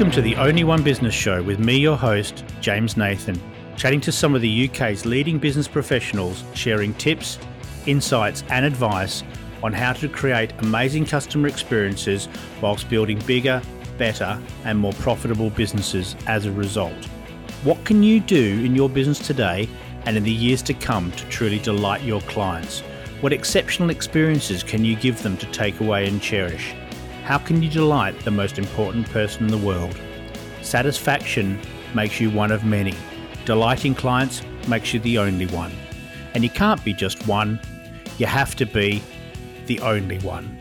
Welcome to the Only One Business Show with me, your host, James Nathan, chatting to some of the UK's leading business professionals, sharing tips, insights, and advice on how to create amazing customer experiences whilst building bigger, better, and more profitable businesses as a result. What can you do in your business today and in the years to come to truly delight your clients? What exceptional experiences can you give them to take away and cherish? How can you delight the most important person in the world? Satisfaction makes you one of many. Delighting clients makes you the only one. And you can't be just one, you have to be the only one.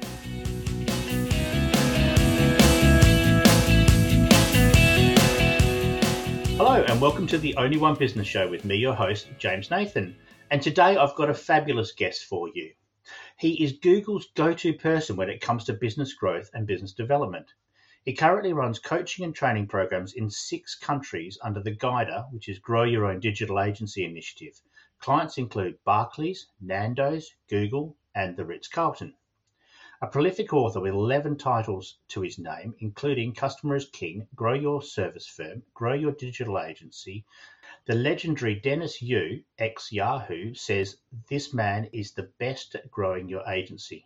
Hello, and welcome to the Only One Business Show with me, your host, James Nathan. And today I've got a fabulous guest for you. He is Google's go to person when it comes to business growth and business development. He currently runs coaching and training programs in six countries under the GYDA, which is Grow Your Own Digital Agency Initiative. Clients include Barclays, Nando's, Google, and the Ritz Carlton. A prolific author with 11 titles to his name, including Customer is King, Grow Your Service Firm, Grow Your Digital Agency, the legendary Dennis Yu, ex Yahoo, says this man is the best at growing your agency.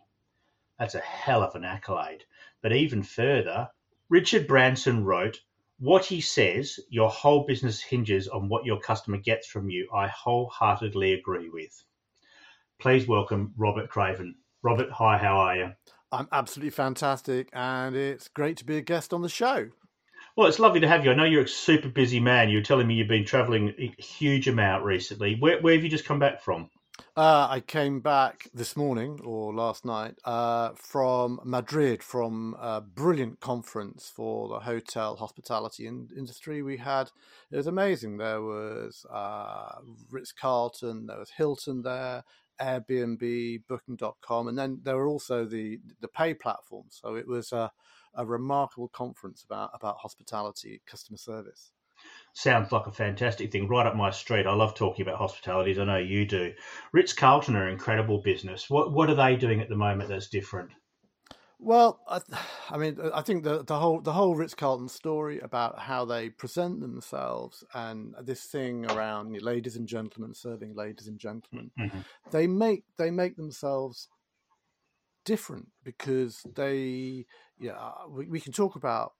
That's a hell of an accolade. But even further, Richard Branson wrote, What he says, your whole business hinges on what your customer gets from you. I wholeheartedly agree with. Please welcome Robert Craven. Robert, hi, how are you? I'm absolutely fantastic, and it's great to be a guest on the show. Well, it's lovely to have you. I know you're a super busy man. You were telling me you've been travelling a huge amount recently. Where, where have you just come back from? Uh, I came back this morning or last night uh, from Madrid from a brilliant conference for the hotel hospitality in- industry. We had it was amazing. There was uh, Ritz Carlton, there was Hilton there, Airbnb, Booking.com, and then there were also the the pay platforms. So it was a, a remarkable conference about about hospitality, customer service. Sounds like a fantastic thing, right up my street. I love talking about hospitalities. I know you do. Ritz Carlton are an incredible business. What what are they doing at the moment that's different? Well, I, I, mean, I think the the whole the whole Ritz Carlton story about how they present themselves and this thing around ladies and gentlemen serving ladies and gentlemen, mm-hmm. they make they make themselves different because they yeah we, we can talk about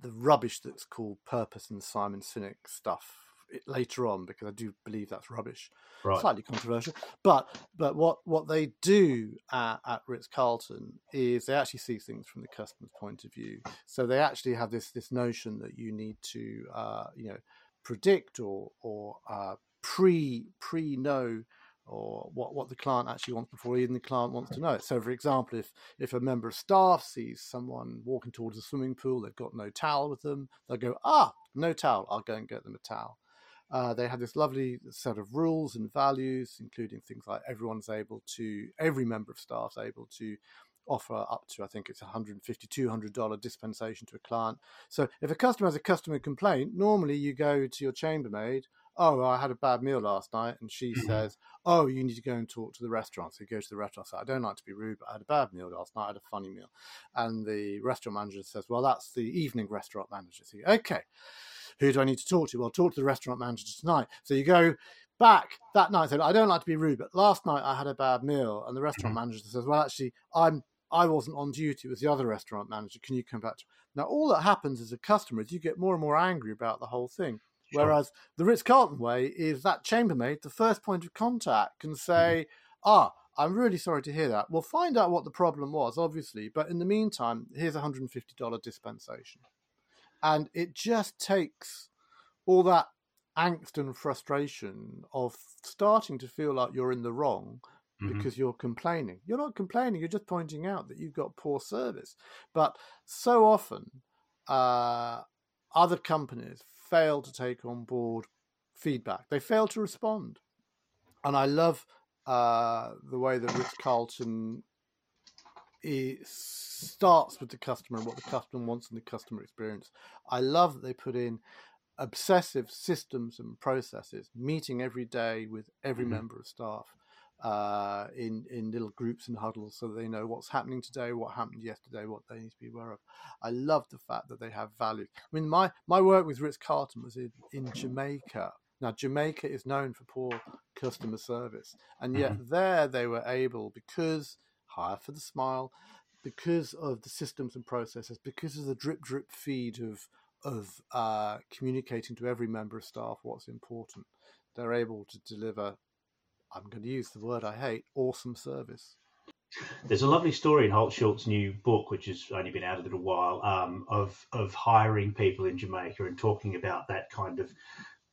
the rubbish that's called purpose and Simon Sinek stuff later on because I do believe that's rubbish. Right. Slightly controversial, but but what what they do at, at Ritz Carlton is they actually see things from the customer's point of view. So they actually have this this notion that you need to uh, you know predict or or uh, pre pre know or what, what the client actually wants before even the client wants to know it. So, for example, if if a member of staff sees someone walking towards a swimming pool, they've got no towel with them, they'll go, ah, no towel, I'll go and get them a towel. Uh, they have this lovely set of rules and values, including things like everyone's able to, every member of staff's able to offer up to, I think it's $150, $200 dispensation to a client. So if a customer has a customer complaint, normally you go to your chambermaid, oh, I had a bad meal last night. And she mm-hmm. says, oh, you need to go and talk to the restaurant. So you go to the restaurant. So I don't like to be rude, but I had a bad meal last night. I had a funny meal. And the restaurant manager says, well, that's the evening restaurant manager. So you, okay who do I need to talk to? Well, talk to the restaurant manager tonight. So you go back that night. Say, I don't like to be rude, but last night I had a bad meal, and the restaurant mm-hmm. manager says, "Well, actually, I'm I wasn't on duty. It was the other restaurant manager. Can you come back?" To... Now, all that happens as a customer is you get more and more angry about the whole thing. Sure. Whereas the Ritz Carlton way is that chambermaid, the first point of contact, can say, mm-hmm. "Ah." I'm really sorry to hear that. We'll find out what the problem was, obviously, but in the meantime, here's a $150 dispensation. And it just takes all that angst and frustration of starting to feel like you're in the wrong mm-hmm. because you're complaining. You're not complaining, you're just pointing out that you've got poor service. But so often, uh, other companies fail to take on board feedback, they fail to respond. And I love uh, the way that Ritz Carlton it starts with the customer and what the customer wants and the customer experience. I love that they put in obsessive systems and processes, meeting every day with every mm-hmm. member of staff. Uh, in in little groups and huddles so they know what's happening today, what happened yesterday, what they need to be aware of. I love the fact that they have value. I mean, my my work with Ritz Carlton was in, in Jamaica. Now, Jamaica is known for poor customer service, and yet mm-hmm. there they were able because hire for the smile, because of the systems and processes, because of the drip drip feed of of uh, communicating to every member of staff what's important. They're able to deliver I'm going to use the word I hate, awesome service. There's a lovely story in Horst Schulze's new book, which has only been out a little while, um, of of hiring people in Jamaica and talking about that kind of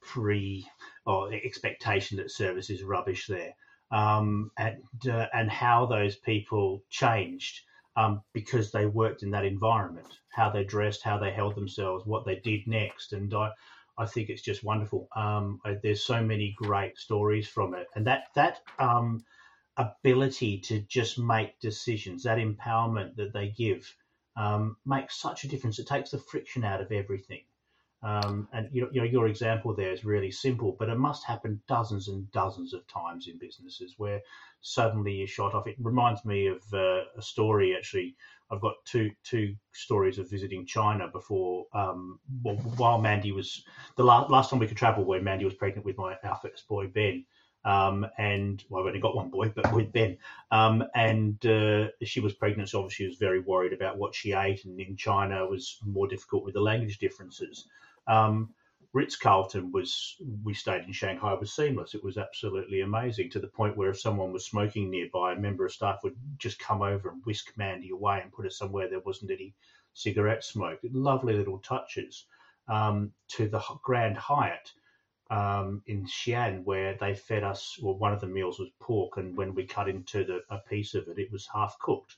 pre or expectation that service is rubbish there, um, and uh, and how those people changed um, because they worked in that environment, how they dressed, how they held themselves, what they did next, and I I think it's just wonderful. Um, there's so many great stories from it, and that that um, ability to just make decisions, that empowerment that they give, um, makes such a difference. It takes the friction out of everything. Um, and you know, you know, your example there is really simple, but it must happen dozens and dozens of times in businesses where suddenly you're shot off. It reminds me of uh, a story actually I've got two two stories of visiting China before. Um, while Mandy was the last last time we could travel, when Mandy was pregnant with my our first boy Ben, um, and well, I've only got one boy, but with Ben, um, and uh, she was pregnant, so obviously she was very worried about what she ate, and in China it was more difficult with the language differences. Um, Ritz Carlton was we stayed in Shanghai was seamless. It was absolutely amazing to the point where if someone was smoking nearby, a member of staff would just come over and whisk Mandy away and put her somewhere there wasn't any cigarette smoke. Lovely little touches. Um, to the Grand Hyatt um, in Xi'an, where they fed us. Well, one of the meals was pork, and when we cut into the, a piece of it, it was half cooked.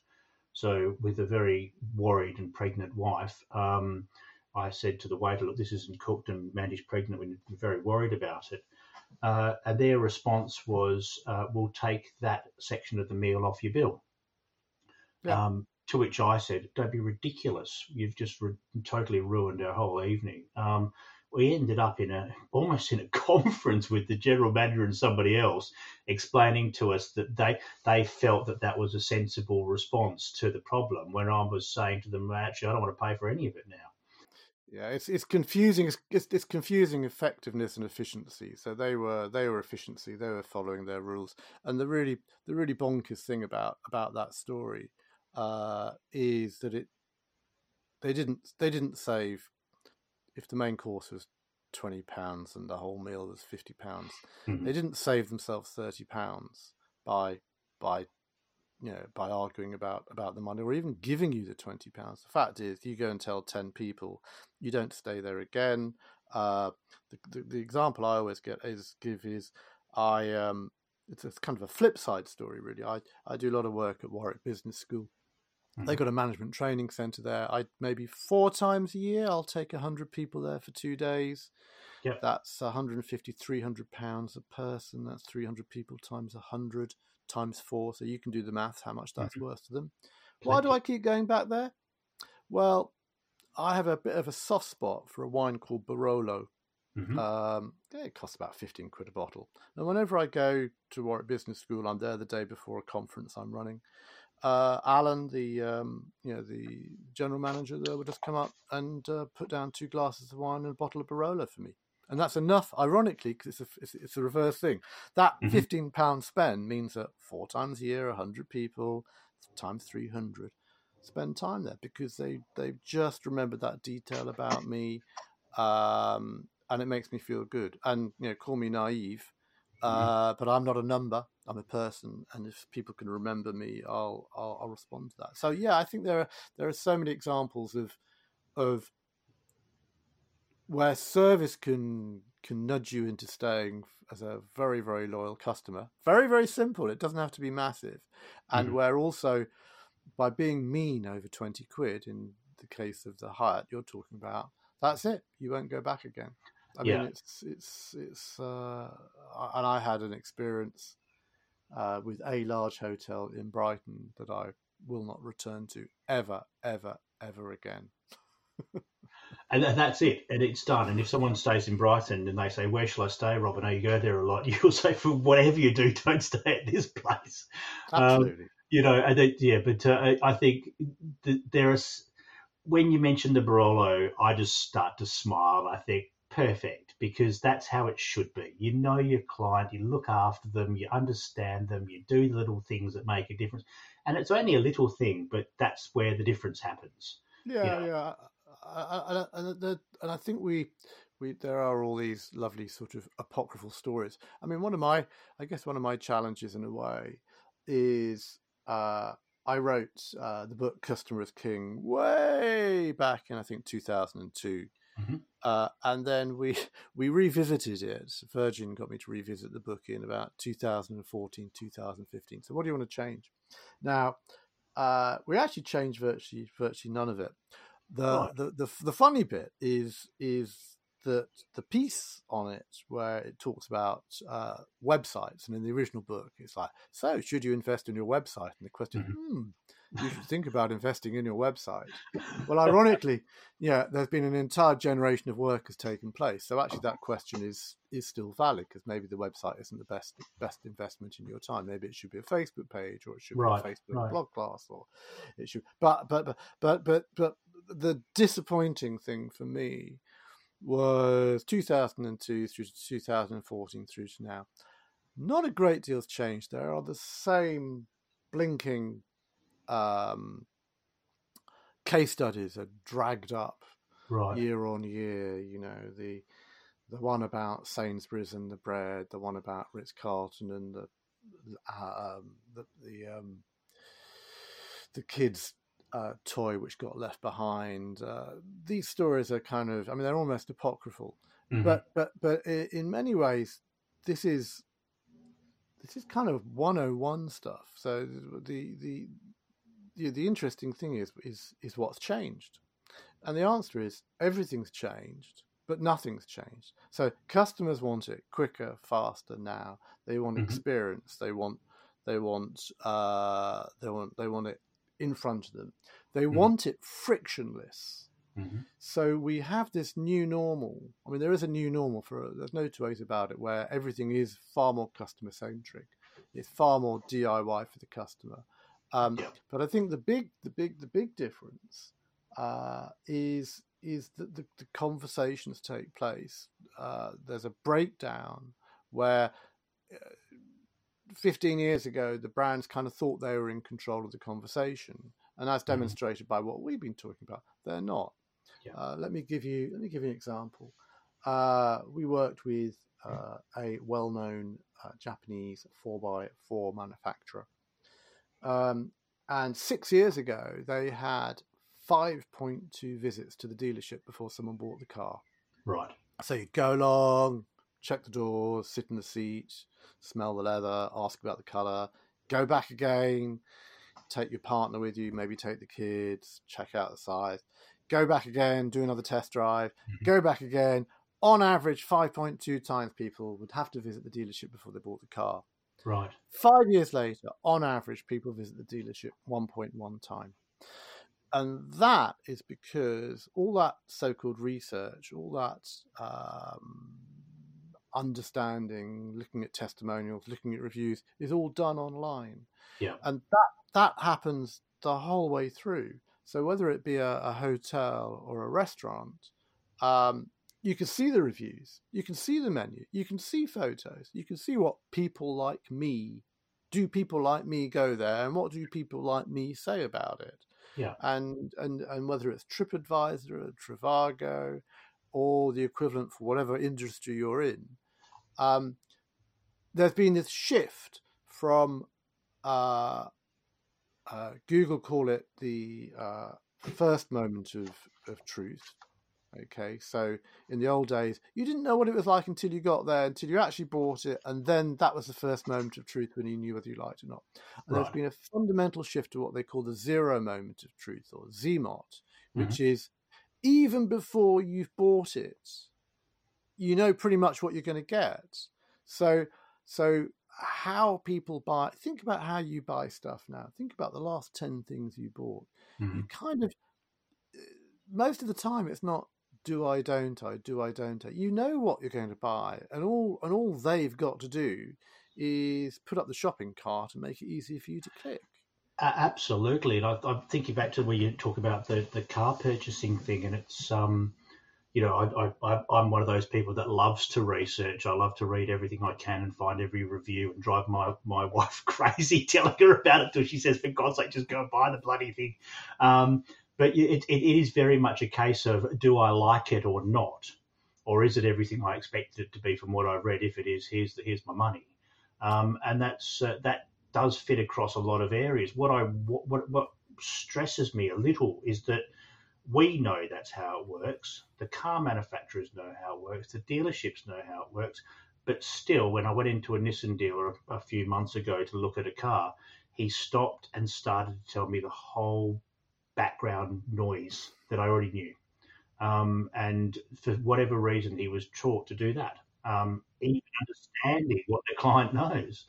So, with a very worried and pregnant wife. Um, I said to the waiter, look, this isn't cooked and Mandy's pregnant. We're very worried about it. Uh, and their response was, uh, we'll take that section of the meal off your bill. Yeah. Um, to which I said, don't be ridiculous. You've just re- totally ruined our whole evening. Um, we ended up in a almost in a conference with the general manager and somebody else explaining to us that they they felt that that was a sensible response to the problem when I was saying to them actually I don't want to pay for any of it now yeah, it's it's confusing. It's, it's, it's confusing effectiveness and efficiency. So they were they were efficiency. They were following their rules. And the really the really bonkers thing about about that story uh, is that it they didn't they didn't save if the main course was twenty pounds and the whole meal was fifty pounds. Mm-hmm. They didn't save themselves thirty pounds by by you know, by arguing about about the money or even giving you the twenty pounds. The fact is, you go and tell ten people, you don't stay there again. Uh, the, the, the example I always get is give is I um, it's, it's kind of a flip side story really. I I do a lot of work at Warwick Business School. Mm-hmm. They got a management training centre there. I maybe four times a year I'll take hundred people there for two days. Yep. That's 150, 300 pounds a person. That's 300 people times 100 times four, so you can do the maths how much that's mm-hmm. worth to them. Why do I keep going back there? Well, I have a bit of a soft spot for a wine called Barolo. Mm-hmm. Um, it costs about 15 quid a bottle. And whenever I go to Warwick Business School, I'm there the day before a conference I'm running. Uh, Alan, the um, you know the general manager there, will just come up and uh, put down two glasses of wine and a bottle of Barolo for me and that's enough. Ironically, because it's a it's, it's, a reverse thing. That mm-hmm. fifteen pound spend means that four times a year, hundred people times three hundred spend time there because they they've just remembered that detail about me, um, and it makes me feel good. And you know, call me naive, mm-hmm. uh, but I'm not a number. I'm a person, and if people can remember me, I'll, I'll I'll respond to that. So yeah, I think there are there are so many examples of of where service can can nudge you into staying as a very very loyal customer. Very very simple. It doesn't have to be massive. And mm. where also by being mean over 20 quid in the case of the Hyatt you're talking about that's it. You won't go back again. I yeah. mean it's it's it's uh, and i had an experience uh, with a large hotel in brighton that i will not return to ever ever ever again and that's it, and it's done. And if someone stays in Brighton and they say, "Where shall I stay, Rob?" I know you go there a lot. You'll say, "For whatever you do, don't stay at this place." Um, Absolutely. Um, you know, and they, yeah, but uh, I think there is when you mention the Barolo, I just start to smile. I think perfect because that's how it should be. You know your client, you look after them, you understand them, you do little things that make a difference. And it's only a little thing, but that's where the difference happens. Yeah, you know? yeah. I, I, and, and I think we, we there are all these lovely sort of apocryphal stories. I mean, one of my, I guess, one of my challenges in a way is uh, I wrote uh, the book Customer is King way back in I think 2002. Mm-hmm. Uh, and then we we revisited it. Virgin got me to revisit the book in about 2014, 2015. So what do you want to change? Now, uh, we actually changed virtually virtually none of it. The, right. the the the funny bit is is that the piece on it where it talks about uh, websites, and in the original book, it's like, so should you invest in your website? And the question, mm-hmm. hmm, you should think about investing in your website. Well, ironically, yeah, there's been an entire generation of work has taken place. So actually, that question is is still valid because maybe the website isn't the best best investment in your time. Maybe it should be a Facebook page, or it should right, be a Facebook right. blog class, or it should. But but but but but but the disappointing thing for me was 2002 through to 2014 through to now. Not a great deal's changed. There are the same blinking um, case studies are dragged up right. year on year. You know the the one about Sainsbury's and the bread, the one about Ritz Carlton and the uh, um, the the, um, the kids uh, toy which got left behind. Uh, these stories are kind of, I mean, they're almost apocryphal, mm-hmm. but but but in many ways, this is this is kind of 101 stuff. So the the the, the interesting thing is is is what's changed, and the answer is everything's changed. But nothing's changed. So customers want it quicker, faster now. They want mm-hmm. experience. They want they want uh, they want they want it in front of them. They mm-hmm. want it frictionless. Mm-hmm. So we have this new normal. I mean, there is a new normal for there's no two ways about it, where everything is far more customer centric. It's far more DIY for the customer. Um, yeah. But I think the big, the big, the big difference uh, is is that the, the conversations take place. Uh, there's a breakdown where uh, 15 years ago, the brands kind of thought they were in control of the conversation, and as mm-hmm. demonstrated mm-hmm. by what we've been talking about, they're not. Yeah. Uh, let me give you let me give you an example. Uh, we worked with uh, a well-known uh, Japanese four x four manufacturer, um, and six years ago they had 5.2 visits to the dealership before someone bought the car. Right. So you go along, check the doors, sit in the seat, smell the leather, ask about the color, go back again, take your partner with you, maybe take the kids, check out the size, go back again, do another test drive, mm-hmm. go back again. On average, 5.2 times people would have to visit the dealership before they bought the car. Right. Five years later, on average, people visit the dealership 1.1 time. And that is because all that so called research, all that um, understanding, looking at testimonials, looking at reviews is all done online. Yeah. And that that happens the whole way through. So whether it be a, a hotel or a restaurant, um, you can see the reviews, you can see the menu, you can see photos, you can see what people like me do. People like me go there, and what do people like me say about it? Yeah, and and and whether it's TripAdvisor or Trivago or the equivalent for whatever industry you're in, um, there's been this shift from uh, uh, Google call it the uh, first moment of, of truth. Okay, so in the old days, you didn't know what it was like until you got there, until you actually bought it, and then that was the first moment of truth when you knew whether you liked it or not. And right. there's been a fundamental shift to what they call the zero moment of truth, or ZMOT, which mm-hmm. is even before you've bought it, you know pretty much what you're going to get. So, so how people buy. Think about how you buy stuff now. Think about the last ten things you bought. Mm-hmm. You kind of most of the time it's not do I, don't I, do I, don't I? You know what you're going to buy, and all and all they've got to do is put up the shopping cart and make it easy for you to click. Uh, absolutely, and I, I'm thinking back to where you talk about the, the car purchasing thing, and it's um, you know, I, I, I'm one of those people that loves to research. I love to read everything I can and find every review and drive my, my wife crazy telling her about it till she says, for God's sake, just go buy the bloody thing. Um, but it, it, it is very much a case of do I like it or not? Or is it everything I expected it to be from what I've read? If it is, here's, the, here's my money. Um, and that's uh, that does fit across a lot of areas. What I what, what stresses me a little is that – we know that's how it works. The car manufacturers know how it works. The dealerships know how it works. But still, when I went into a Nissan dealer a, a few months ago to look at a car, he stopped and started to tell me the whole background noise that I already knew. Um, and for whatever reason, he was taught to do that, um, even understanding what the client knows.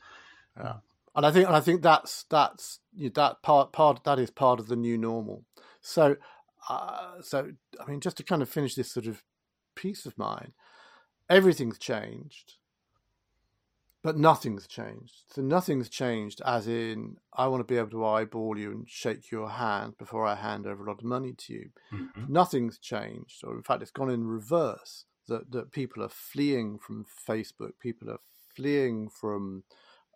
Yeah. And I think, and I think that's that's that part part that is part of the new normal. So uh, so I mean, just to kind of finish this sort of piece of mine, everything's changed, but nothing's changed. So nothing's changed, as in I want to be able to eyeball you and shake your hand before I hand over a lot of money to you. Mm-hmm. Nothing's changed, or in fact, it's gone in reverse. That that people are fleeing from Facebook, people are fleeing from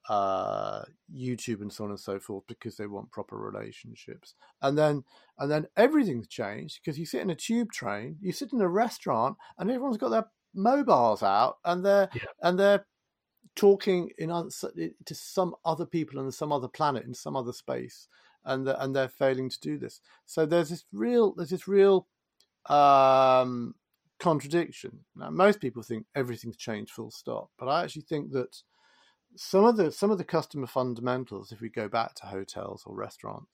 uh, YouTube and so on and so forth because they want proper relationships. And then and then everything's changed because you sit in a tube train, you sit in a restaurant, and everyone's got their mobiles out and they're yeah. and they're talking in answer to some other people on some other planet in some other space and and they're failing to do this so there's this real there's this real um, contradiction now most people think everything's changed full stop but i actually think that some of the some of the customer fundamentals, if we go back to hotels or restaurants,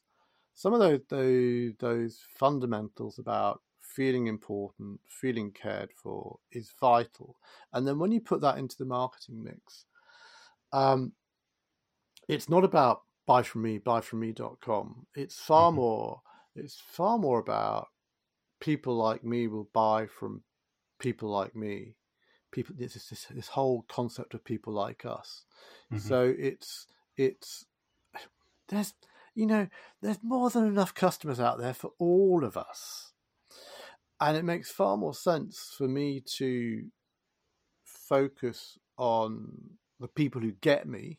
some of those those, those fundamentals about feeling important, feeling cared for is vital. And then when you put that into the marketing mix, um, it's not about buy from me, buy from me.com. It's far mm-hmm. more it's far more about people like me will buy from people like me people this this, this whole concept of people like us. Mm-hmm. so it's it's there's you know there's more than enough customers out there for all of us. And it makes far more sense for me to focus on the people who get me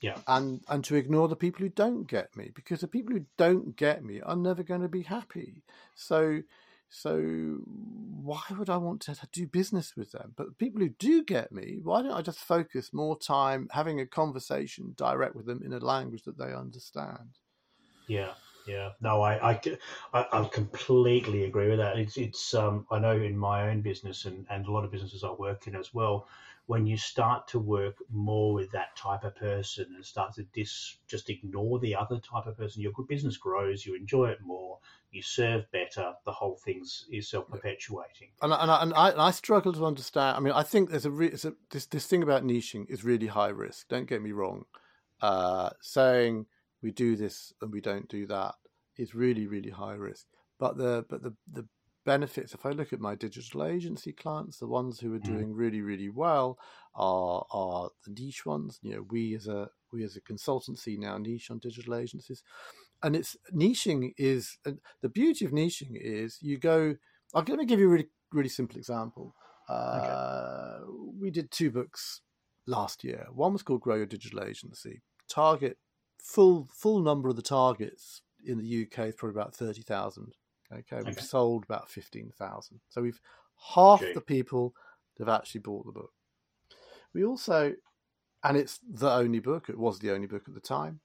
yeah. and and to ignore the people who don't get me because the people who don't get me are never going to be happy. So so why would I want to do business with them? But people who do get me, why don't I just focus more time having a conversation direct with them in a language that they understand? Yeah, yeah. No, I, I, I, I completely agree with that. It's, it's. Um, I know in my own business and, and a lot of businesses I work in as well, when you start to work more with that type of person and start to dis, just ignore the other type of person, your business grows, you enjoy it more, you serve better, the whole thing is self perpetuating. And, and, I, and, I, and I struggle to understand. I mean, I think there's a, re, a this, this thing about niching is really high risk. Don't get me wrong. Uh, saying we do this and we don't do that is really, really high risk. But the but the, the benefits, if I look at my digital agency clients, the ones who are mm. doing really, really well are are the niche ones. You know, we as a we as a consultancy now niche on digital agencies, and it's niching is the beauty of niching is you go. I'm going to give you a really really simple example. Uh, okay. We did two books last year. One was called Grow Your Digital Agency. Target full full number of the targets in the UK is probably about thirty thousand Okay, we've okay. sold about fifteen thousand. So we've half okay. the people that have actually bought the book. We also, and it's the only book. It was the only book at the time,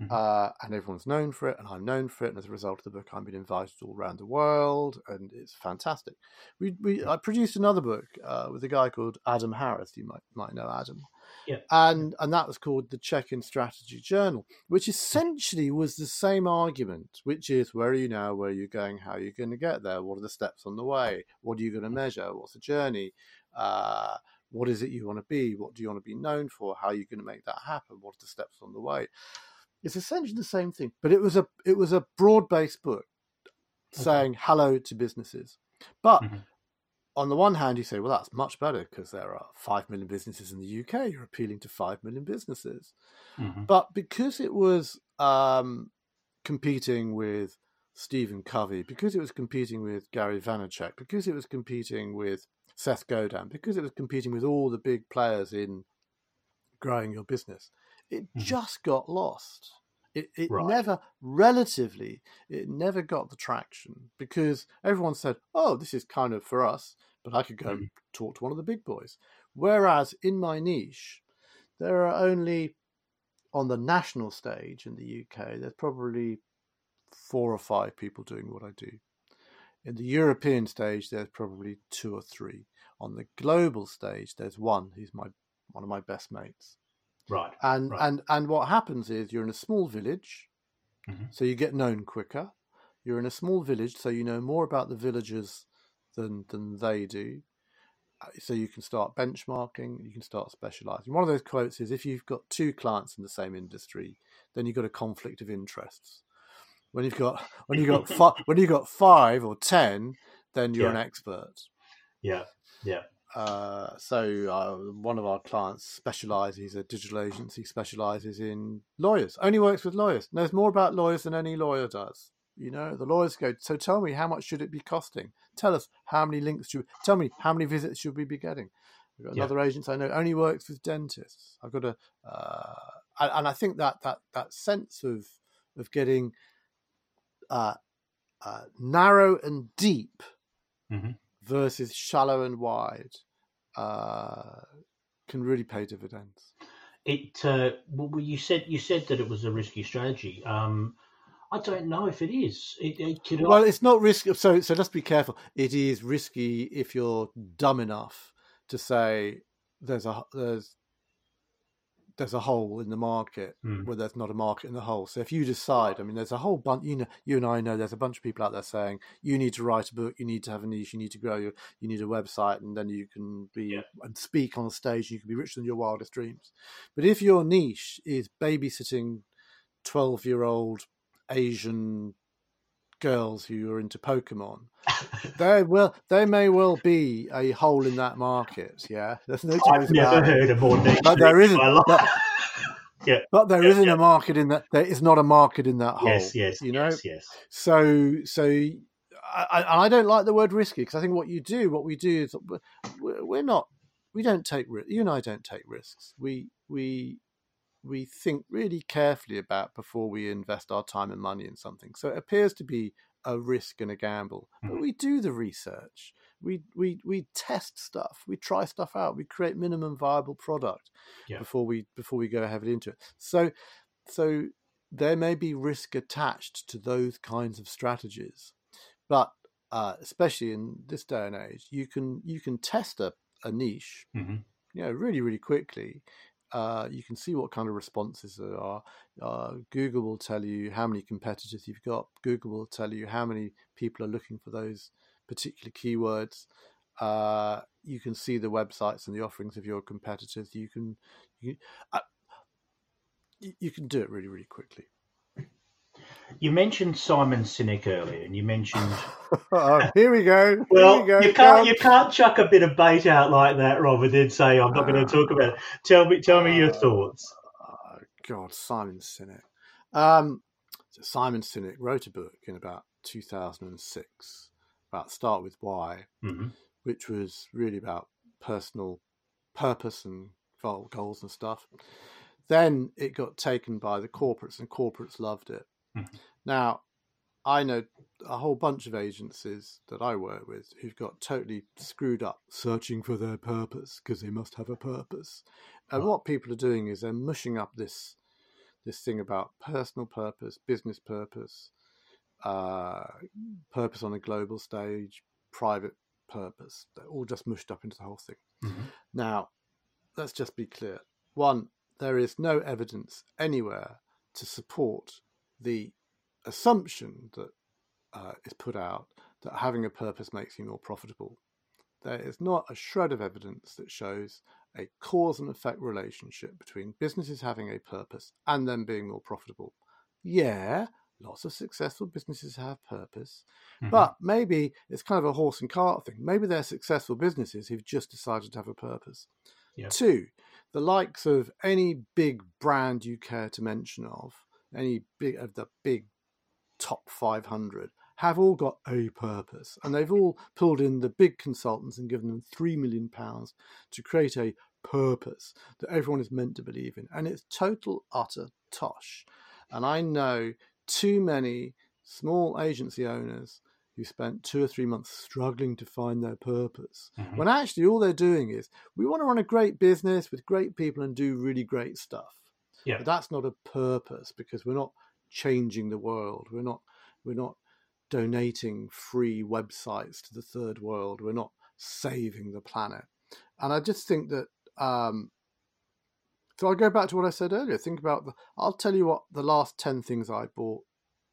mm-hmm. uh, and everyone's known for it, and I'm known for it. And as a result of the book, I've been invited all around the world, and it's fantastic. We, we I produced another book uh, with a guy called Adam Harris. You might might know Adam. Yeah. And and that was called the Check-in Strategy Journal, which essentially was the same argument, which is where are you now, where are you going, how are you going to get there, what are the steps on the way, what are you going to measure, what's the journey, uh, what is it you want to be, what do you want to be known for, how are you going to make that happen, what are the steps on the way. It's essentially the same thing, but it was a it was a broad based book saying hello to businesses. But Mhm. On the one hand, you say, well, that's much better because there are 5 million businesses in the UK. You're appealing to 5 million businesses. Mhm. But because it was um, competing with Stephen Covey, because it was competing with Gary Vaynerchuk, because it was competing with Seth Godin, because it was competing with all the big players in growing your business, it Mhm. just got lost. It, it Right. never, relatively, it never got the traction because everyone said, oh, this is kind of for us, but I could go and talk to one of the big boys. Whereas in my niche, there are only on the national stage in the UK, there's probably four or five people doing what I do. In the European stage, there's probably two or three. On the global stage, there's one who's my one of my best mates. Right. And Right. and and what happens is you're in a small village, Mhm. so you get known quicker. You're in a small village, so you know more about the villagers than than they do. Uh, So you can start benchmarking. You can start specializing. One of those quotes is: "If you've got two clients in the same industry, then you've got a conflict of interests. When you've got when you got fi- when you got five or ten, then you're an expert." Yeah. Yeah. Uh, so uh, one of our clients specializes a digital agency specializes in lawyers only works with lawyers. Knows more about lawyers than any lawyer does you know? The lawyers go so tell me how much should it be costing? Tell us how many links should tell me how many visits should we be getting? We've got Yeah. another agent i know only works with dentists. I've got a uh, and, and i think that that that sense of of getting uh, uh, narrow and deep Mhm. Versus shallow and wide uh, can really pay dividends. It. Uh, well, you said you said that it was a risky strategy. Um, I don't know if it is. It, it could. Well, it's not risky. So, so let's be careful. It is risky if you're dumb enough to say there's a there's there's a hole in the market Hmm. where there's not a market in the hole. So if you decide, I mean, there's a whole bunch. You know, you and I know there's a bunch of people out there saying you need to write a book, you need to have a niche, you need to grow your, you need a website, and then you can be Yeah. and speak on stage. You can be richer than your wildest dreams. But if your niche is babysitting twelve year old Asian girls who are into Pokemon, there will there may well be a hole in that market. Yeah, there's no I've never heard a more. But there isn't. But, Yeah. but there Yeah, not yeah. a market in that. There is not a market in that hole. yes. Yes. you know. Yes. Yes. So so. I, I- don't like the word risky because I think what you do, what we do is we're, we're not, we don't take. You and I don't take risks. We we we think really carefully about before we invest our time and money in something. So it appears to be a risk and a gamble, but Mhm. we do the research. We we we test stuff. We try stuff out. We create minimum viable product Yeah. before we before we go heavily into it. So so there may be risk attached to those kinds of strategies, but uh, especially in this day and age, you can you can test a, a niche hmm you know, really, really quickly. Uh, you can see what kind of responses there are. Uh, Google will tell you how many competitors you've got. Google will tell you how many people are looking for those particular keywords. Uh, you can see the websites and the offerings of your competitors. You can, you, uh, you, you can do it really, really quickly. You mentioned Simon Sinek earlier, and you mentioned oh, here we go. Here Well, we go. you can't on. you can't chuck a bit of bait out like that, Rob, and then say I'm not going to talk about it. Tell me tell me your Uh, thoughts. Oh, God, Simon Sinek. Um, so Simon Sinek wrote a book in about 2006 about Start with Why, hmm which was really about personal purpose and goals and stuff. Then it got taken by the corporates, and corporates loved it. Mhm. Now, I know a whole bunch of agencies that I work with who've got totally screwed up searching for their purpose because they must have a purpose. And Right. what people are doing is they're mushing up this this thing about personal purpose, business purpose, uh, purpose on a global stage, private purpose. They're all just mushed up into the whole thing. hmm Now, let's just be clear. One, there is no evidence anywhere to support the assumption that uh, is put out that having a purpose makes you more profitable. There is not a shred of evidence that shows a cause and effect relationship between businesses having a purpose and them being more profitable. Yeah, lots of successful businesses have purpose, Mhm. but maybe it's kind of a horse and cart thing. Maybe they're successful businesses who've just decided to have a purpose. Yeah. Two, the likes of any big brand you care to mention of, any big of the big top 500 have all got a purpose and they've all pulled in the big consultants and given them 3 million pounds to create a purpose that everyone is meant to believe in and it's total utter tosh and i know too many small agency owners who spent two or three months struggling to find their purpose Mhm. when actually all they're doing is we want to run a great business with great people and do really great stuff Yeah. but that's not a purpose because we're not changing the world we're not we're not donating free websites to the third world we're not saving the planet and i just think that um so I'll go back to what i said earlier think about the i'll tell you what the last 10 things i bought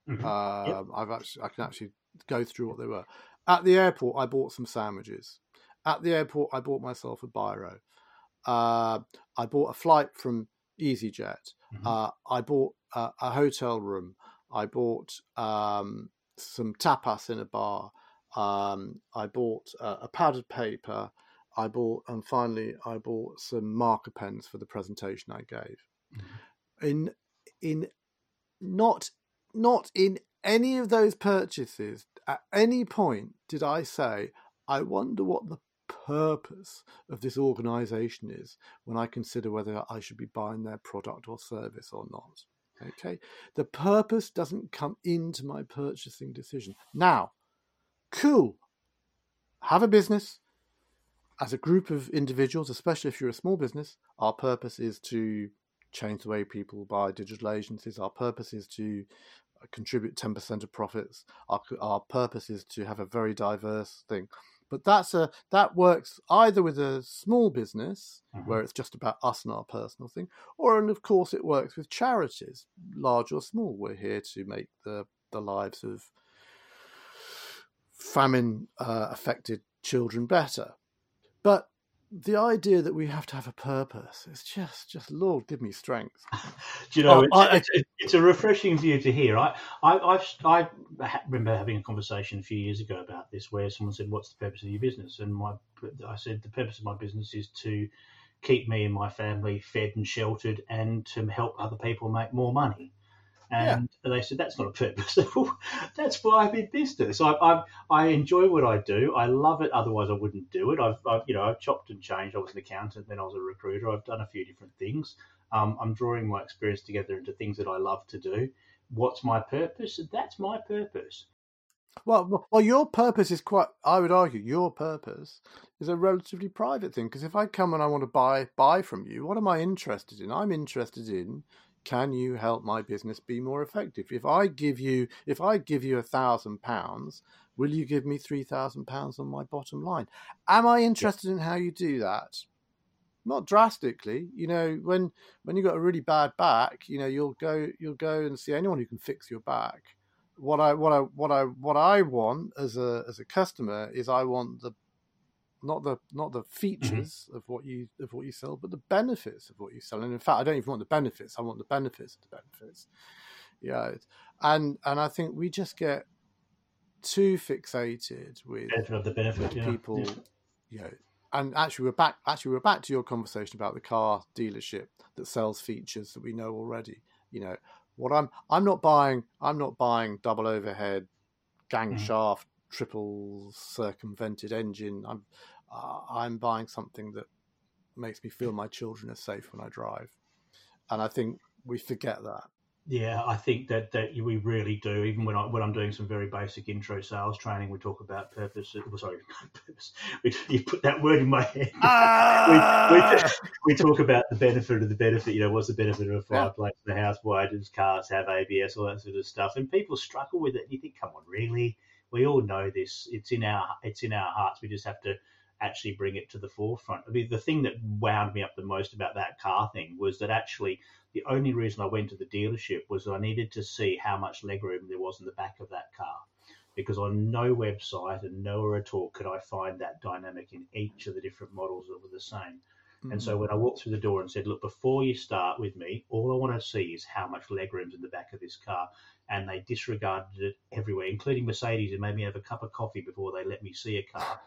Mhm. um, I've actually, I can actually go through what they were. At the airport, I bought some sandwiches. At the airport, I bought myself a biro. Uh, I bought a flight from EasyJet. Mhm. Uh, I bought a, a hotel room. I bought um, some tapas in a bar. Um, I bought uh, a padded paper. I bought, and finally, I bought some marker pens for the presentation I gave. In in not not in any of those purchases at any point did I say, I wonder what the purpose of this organization is when I consider whether I should be buying their product or service or not. Okay. The purpose doesn't come into my purchasing decision. Now, cool. Have a business as a group of individuals, especially if you're a small business. Our purpose is to change the way people buy digital agencies. Our purpose is to uh, contribute 10% of profits. Our, our purpose is to have a very diverse thing. But that's a that works either with a small business Mhm. where it's just about us and our personal thing, or and of course it works with charities, large or small. We're here to make the the lives of famine uh, affected children better. But the idea that we have to have a purpose is just just Lord give me strength. Do you know, it's, I- it's, it's a refreshing view to hear. I, I, I've, I remember having a conversation a few years ago about this where someone said, What's the purpose of your business? And my, I said, The purpose of my business is to keep me and my family fed and sheltered and to help other people make more money. And they said, That's not a purpose. That's why I'm in business. I, I, I enjoy what I do. I love it. Otherwise, I wouldn't do it. I've, I've, you know, I've chopped and changed. I was an accountant, then I was a recruiter. I've done a few different things. Um, I'm drawing my experience together into things that I love to do. What's my purpose? That's my purpose. Well, well, your purpose is quite. I would argue your purpose is a relatively private thing because if I come and I want to buy buy from you, what am I interested in? I'm interested in can you help my business be more effective? If I give you if I give you a thousand pounds, will you give me three thousand pounds on my bottom line? Am I interested in how you do that? Not drastically, you know. When when you have got a really bad back, you know you'll go you'll go and see anyone who can fix your back what I what I what I what I want as a as a customer is I want the not the not the features of what you of what you sell, but the benefits of what you sell. And in fact, I don't even want the benefits. I want the benefits of the benefits. Yeah, and and I think we just get too fixated with the benefit. Yeah. people, Yeah. you know. And actually, we're back. Actually, we're back to your conversation about the car dealership that sells features that we know already. You know, what I'm I'm not buying. I'm not buying double overhead, gang Mhm. shaft, triple circumvented engine. I'm uh, I'm buying something that makes me feel my children are safe when I drive, and I think we forget that. Yeah, I think that, that we really do. Even when I when I'm doing some very basic intro sales training, we talk about purpose. Well, sorry, purpose. We, you put that word in my head. we, we, we talk about the benefit of the benefit. You know, what's the benefit of a fireplace in the house? Why does cars have ABS? All that sort of stuff. And people struggle with it. You think, come on, really? We all know this. It's in our it's in our hearts. We just have to actually bring it to the forefront. I mean, the thing that wound me up the most about that car thing was that actually the only reason I went to the dealership was I needed to see how much legroom there was in the back of that car. Because on no website and nowhere at all could I find that dynamic in each of the different models that were the same. Mm-hmm. And so when I walked through the door and said, "Look, before you start with me, all I want to see is how much legroom's in the back of this car," and they disregarded it everywhere, including Mercedes, and made me have a cup of coffee before they let me see a car.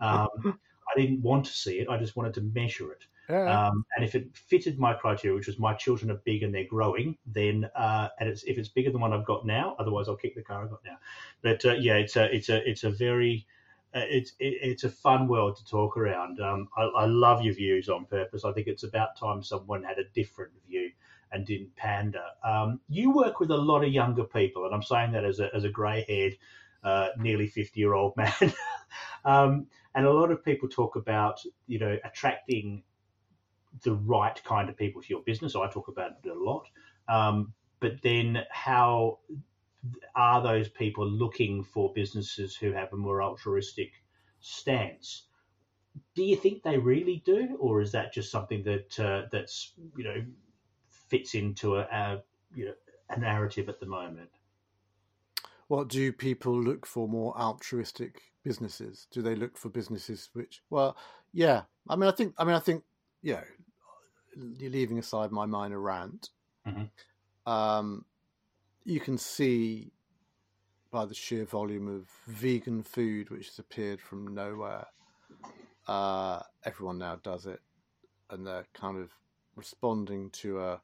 Um, I didn't want to see it; I just wanted to measure it. Yeah. Um, and if it fitted my criteria, which was my children are big and they're growing, then uh, and it's if it's bigger than what I've got now, otherwise I'll kick the car I've got now. But uh, yeah, it's a it's a it's a very it's it, it's a fun world to talk around. Um, I, I, love your views on purpose. I think it's about time someone had a different view and didn't pander. Um, you work with a lot of younger people, and I'm saying that as a as a grey haired, uh, nearly fifty year old man. um, and a lot of people talk about you know attracting the right kind of people to your business. I talk about it a lot. Um, but then how are those people looking for businesses who have a more altruistic stance? Do you think they really do, or is that just something that uh, that's you know fits into a, a you know a narrative at the moment? What do people look for more altruistic businesses? Do they look for businesses which, well, yeah. I mean, I think, I mean, I think, yeah, you're leaving aside my minor rant. Mm-hmm. Um, you can see by the sheer volume of vegan food which has appeared from nowhere. Uh, everyone now does it, and they're kind of responding to a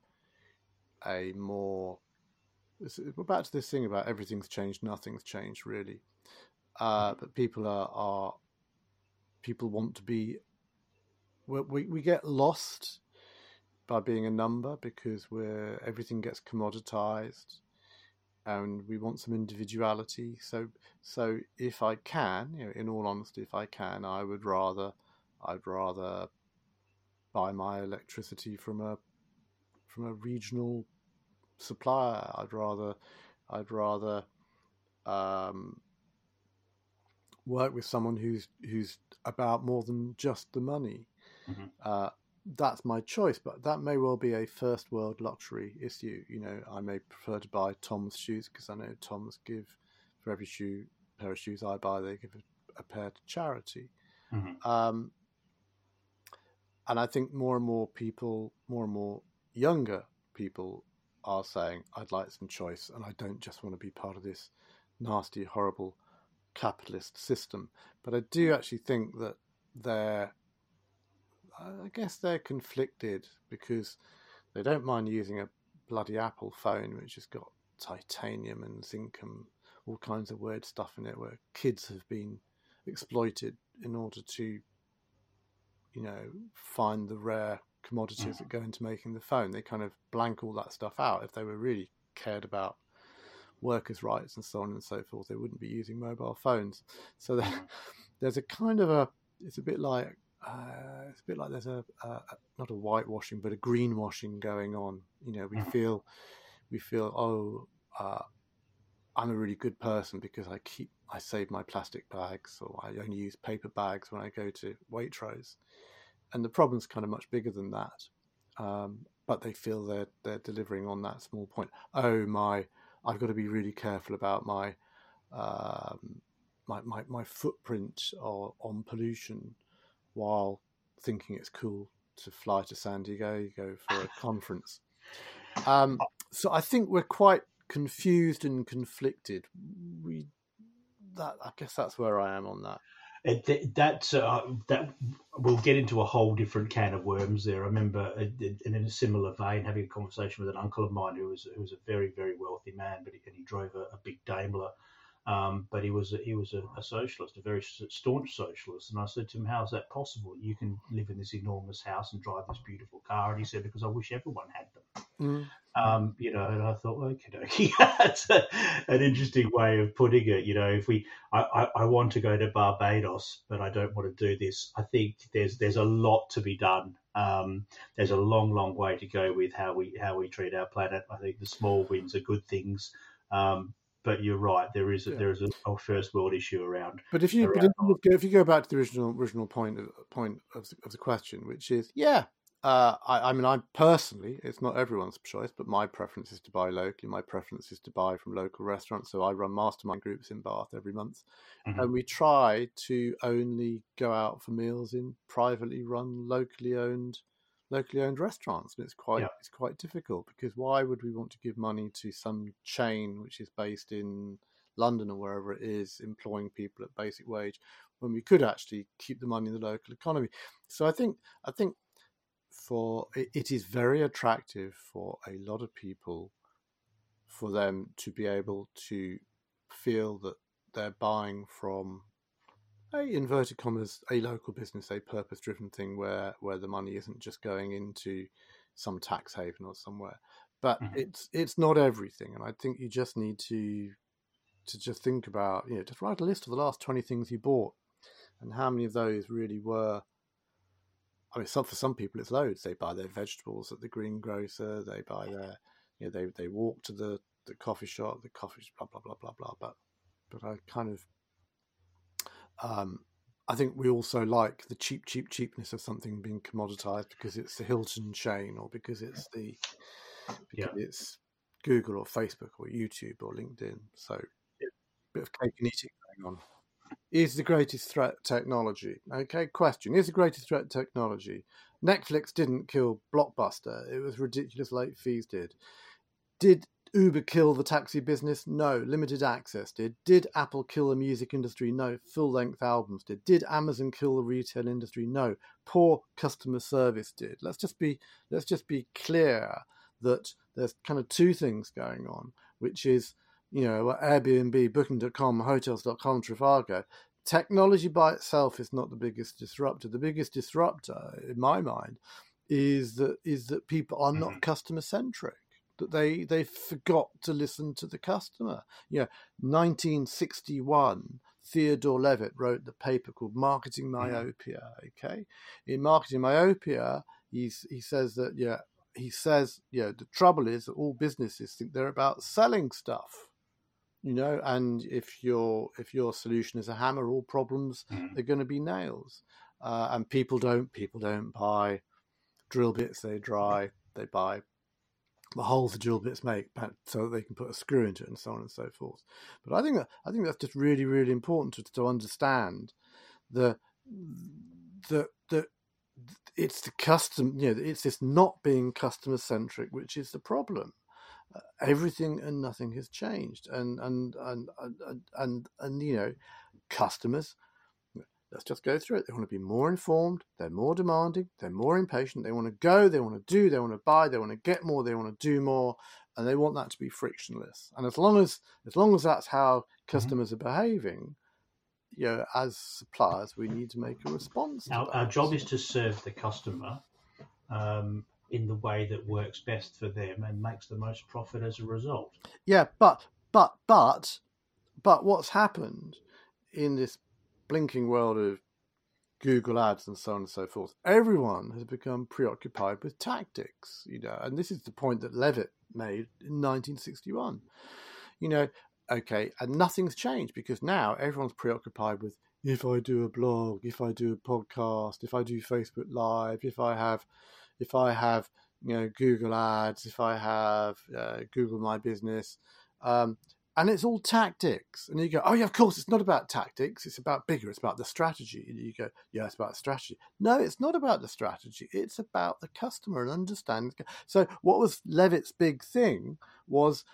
a more. We're back to this thing about everything's changed, nothing's changed, really. Uh, mm-hmm. but people are, are people want to be. We we get lost by being a number because we're everything gets commoditized and we want some individuality. So so if i can you know in all honesty if i can i would rather i'd rather buy my electricity from a from a regional supplier. I'd rather i'd rather um, work with someone who's who's about more than just the money. Mm-hmm. uh, that's my choice, but that may well be a first world luxury issue. You know, I may prefer to buy Tom's shoes because I know Tom's give for every shoe pair of shoes I buy, they give a, a pair to charity. Mm-hmm. Um, and I think more and more people, more and more younger people, are saying, "I'd like some choice, and I don't just want to be part of this nasty, horrible capitalist system." But I do actually think that they're I guess they're conflicted because they don't mind using a bloody Apple phone, which has got titanium and zinc and all kinds of weird stuff in it, where kids have been exploited in order to, you know, find the rare commodities that go mm. into making the phone. They kind of blank all that stuff out. If they were really cared about workers' rights and so on and so forth, they wouldn't be using mobile phones. So mm. there's a kind of a, it's a bit like uh, it's a bit like there's a, a, not a whitewashing but a greenwashing going on. You know, we mm. feel we feel oh, uh, I'm a really good person because I keep I save my plastic bags or I only use paper bags when I go to Waitrose, and the problem's kind of much bigger than that. Um, but they feel they're they're delivering on that small point. Oh my, I've got to be really careful about my um, my, my, my footprint or, on pollution while thinking it's cool to fly to San Diego you go for a conference. Um, so I think we're quite confused and conflicted. We that I guess that's where I am on that. It, that uh, that we'll get into a whole different can of worms there. I remember, uh, in a similar vein, having a conversation with an uncle of mine who was who was a very very wealthy man, but he, and he drove a, a big Daimler um, but he was a, he was a, a, socialist, a very staunch socialist. And I said to him, "How is that possible? You can live in this enormous house and drive this beautiful car." And he said, "Because I wish everyone had them." Mm. Um, you know, and I thought, okay, okay, that's a, an interesting way of putting it. You know, if we, I, I, I, want to go to Barbados, but I don't want to do this. I think there's there's a lot to be done. Um, there's a long, long way to go with how we how we treat our planet. I think the small wins are good things. Um, but you're right. There is a, yeah. there is a, first world issue around. But if you but if you, go, if you go back to the original original point of, point of the, of the question, which is yeah, Uh, I, I, mean, I personally, it's not everyone's choice, but my preference is to buy locally. My preference is to buy from local restaurants. So I run mastermind groups in Bath every month, mm-hmm. and we try to only go out for meals in privately run, locally owned, locally owned restaurants. And it's quite, yeah. it's quite difficult because why would we want to give money to some chain which is based in London or wherever it is, employing people at basic wage, when we could actually keep the money in the local economy? So I think, I think for it is very attractive for a lot of people for them to be able to feel that they're buying from a inverted commas a local business a purpose driven thing where where the money isn't just going into some tax haven or somewhere but mm-hmm. it's it's not everything and i think you just need to to just think about you know just write a list of the last 20 things you bought and how many of those really were I mean, some for some people it's loads. They buy their vegetables at the greengrocer. They buy their, you know, they they walk to the the coffee shop. The coffee blah blah blah blah blah. But but I kind of, um, I think we also like the cheap cheap cheapness of something being commoditized because it's the Hilton chain or because it's the because yeah. it's Google or Facebook or YouTube or LinkedIn. So a bit of cake and eating going on is the greatest threat technology? Okay, question. Is the greatest threat technology? Netflix didn't kill Blockbuster. It was ridiculous late fees did. Did Uber kill the taxi business? No. Limited access did. Did Apple kill the music industry? No. Full length albums did. Did Amazon kill the retail industry? No. Poor customer service did. Let's just be let's just be clear that there's kind of two things going on, which is you know, Airbnb, Booking.com, Hotels.com, Trivago, technology by itself is not the biggest disruptor. The biggest disruptor, in my mind, is that is that people are not mm-hmm. customer centric. That they they forgot to listen to the customer. You know, 1961. Theodore Levitt wrote the paper called Marketing mm-hmm. Myopia. Okay, in Marketing Myopia, he's, he says that yeah, he says yeah, the trouble is that all businesses think they're about selling stuff you know and if your if your solution is a hammer all problems mm. are going to be nails uh, and people don't people don't buy drill bits they dry they buy the holes the drill bits make so that they can put a screw into it and so on and so forth. But i think that i think that's just really really important to, to understand the the the it's the custom you know it's this not being customer centric which is the problem. Uh, everything and nothing has changed. And and and and and, and you know customers let's just go through it they want to be more informed they're more demanding they're more impatient they want to go they want to do they want to buy they want to get more they want to do more and they want that to be frictionless and as long as as long as that's how mm-hmm. customers mm-hmm. are behaving you know as suppliers we need to make a response our, our job is to serve the customer um, in the way that works best for them and makes the most profit as a result. Yeah, but but but but what's happened in this blinking world of Google ads and so on and so forth, everyone has become preoccupied with tactics, you know, and this is the point that Levitt made in 1961. You know, okay, and nothing's changed because now everyone's preoccupied with if I do a blog, if I do a podcast, if I do Facebook Live, if I have if I have you know Google Ads, if I have uh, Google My Business, um, and it's all tactics. And you go, oh yeah, of course, it's not about tactics. It's about bigger. It's about the strategy. And you go, yeah, it's about strategy. No, it's not about the strategy. It's about the customer and understanding. So what was Levitt's big thing was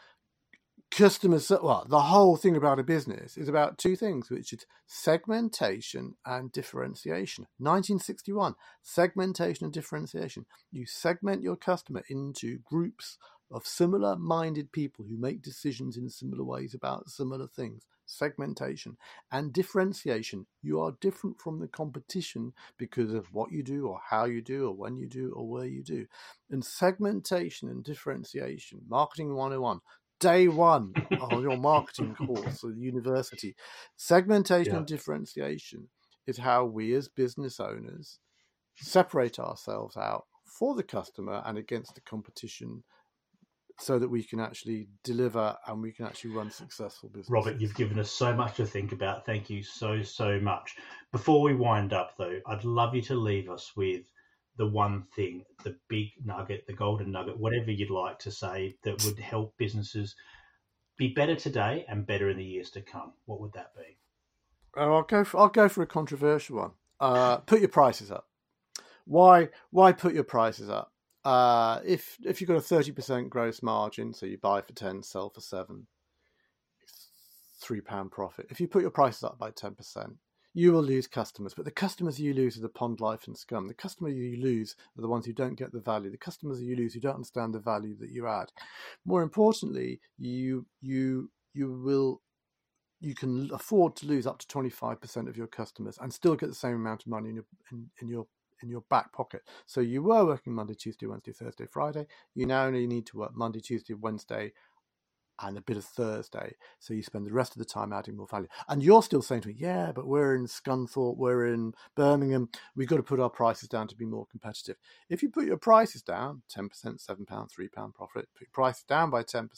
customers well the whole thing about a business is about two things which is segmentation and differentiation 1961 segmentation and differentiation you segment your customer into groups of similar minded people who make decisions in similar ways about similar things. Segmentation and differentiation. You are different from the competition because of what you do or how you do or when you do or where you do. And segmentation and differentiation. Marketing 101 day one of your marketing course at university. Segmentation yeah. and differentiation is how we as business owners separate ourselves out for the customer and against the competition so that we can actually deliver and we can actually run successful business. Robert, you've given us so much to think about. Thank you so, so much. Before we wind up, though, I'd love you to leave us with the one thing, the big nugget, the golden nugget, whatever you'd like to say that would help businesses be better today and better in the years to come? What would that be? Oh, I'll go. For, I'll go for a controversial one. Uh, put your prices up. Why? Why put your prices up? Uh, if if you've got a thirty percent gross margin, so you buy for ten, sell for seven, it's three pound profit. If you put your prices up by ten percent, you will lose customers. But the customers you lose are the pond life and scum. The customers you lose are the ones who don't get the value. The customers you lose who don't understand the value that you add. More importantly, you you you will you can afford to lose up to 25% of your customers and still get the same amount of money in your in, in your in your back pocket. So you were working Monday, Tuesday, Wednesday, Thursday, Friday. You now only need to work Monday, Tuesday, Wednesday, and a bit of Thursday. So you spend the rest of the time adding more value. And you're still saying to me, yeah, but we're in Scunthorpe, we're in Birmingham, we've got to put our prices down to be more competitive. If you put your prices down, 10%, £7, £3 profit, put your prices down by 10%,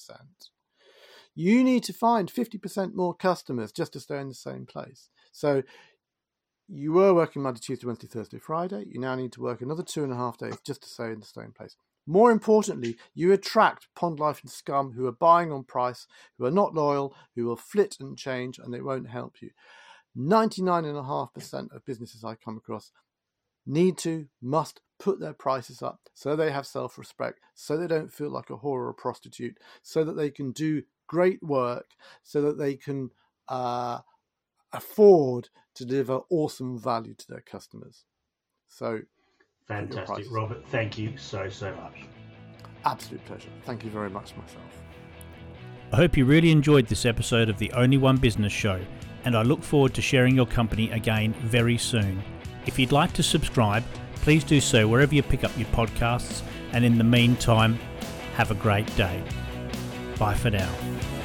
you need to find 50% more customers just to stay in the same place. So you were working Monday, Tuesday, Wednesday, Thursday, Friday. You now need to work another two and a half days just to stay in the same place. More importantly, you attract pond life and scum who are buying on price, who are not loyal, who will flit and change, and they won't help you. 99.5% of businesses I come across need to, must put their prices up so they have self respect, so they don't feel like a whore or a prostitute, so that they can do great work, so that they can uh, afford to deliver awesome value to their customers. So, fantastic, Robert. Thank you so, so much. Absolute pleasure. Thank you very much myself. I hope you really enjoyed this episode of the Only One Business Show, and I look forward to sharing your company again very soon. If you'd like to subscribe, please do so wherever you pick up your podcasts, and in the meantime, have a great day. Bye for now.